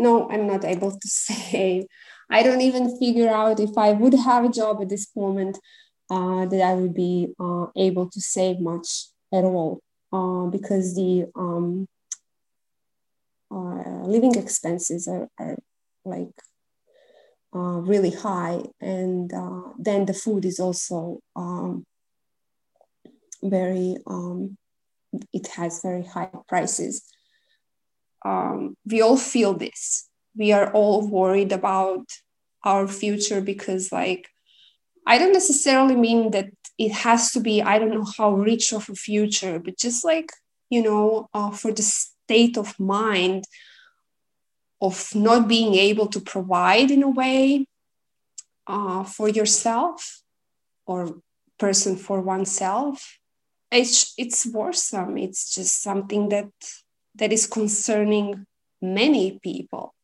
no, I'm not able to save. I don't even figure out if I would have a job at this moment uh, that I would be uh, able to save much at all uh, because the um, uh, living expenses are, are like uh, really high, and uh, then the food is also um, very um, it has very high prices. Um, we all feel this. We are all worried about our future because, like, I don't necessarily mean that it has to be, I don't know how rich of a future, but just like, you know, uh, for the state of mind of not being able to provide in a way uh, for yourself or person for oneself it's it's worrisome it's just something that that is concerning many people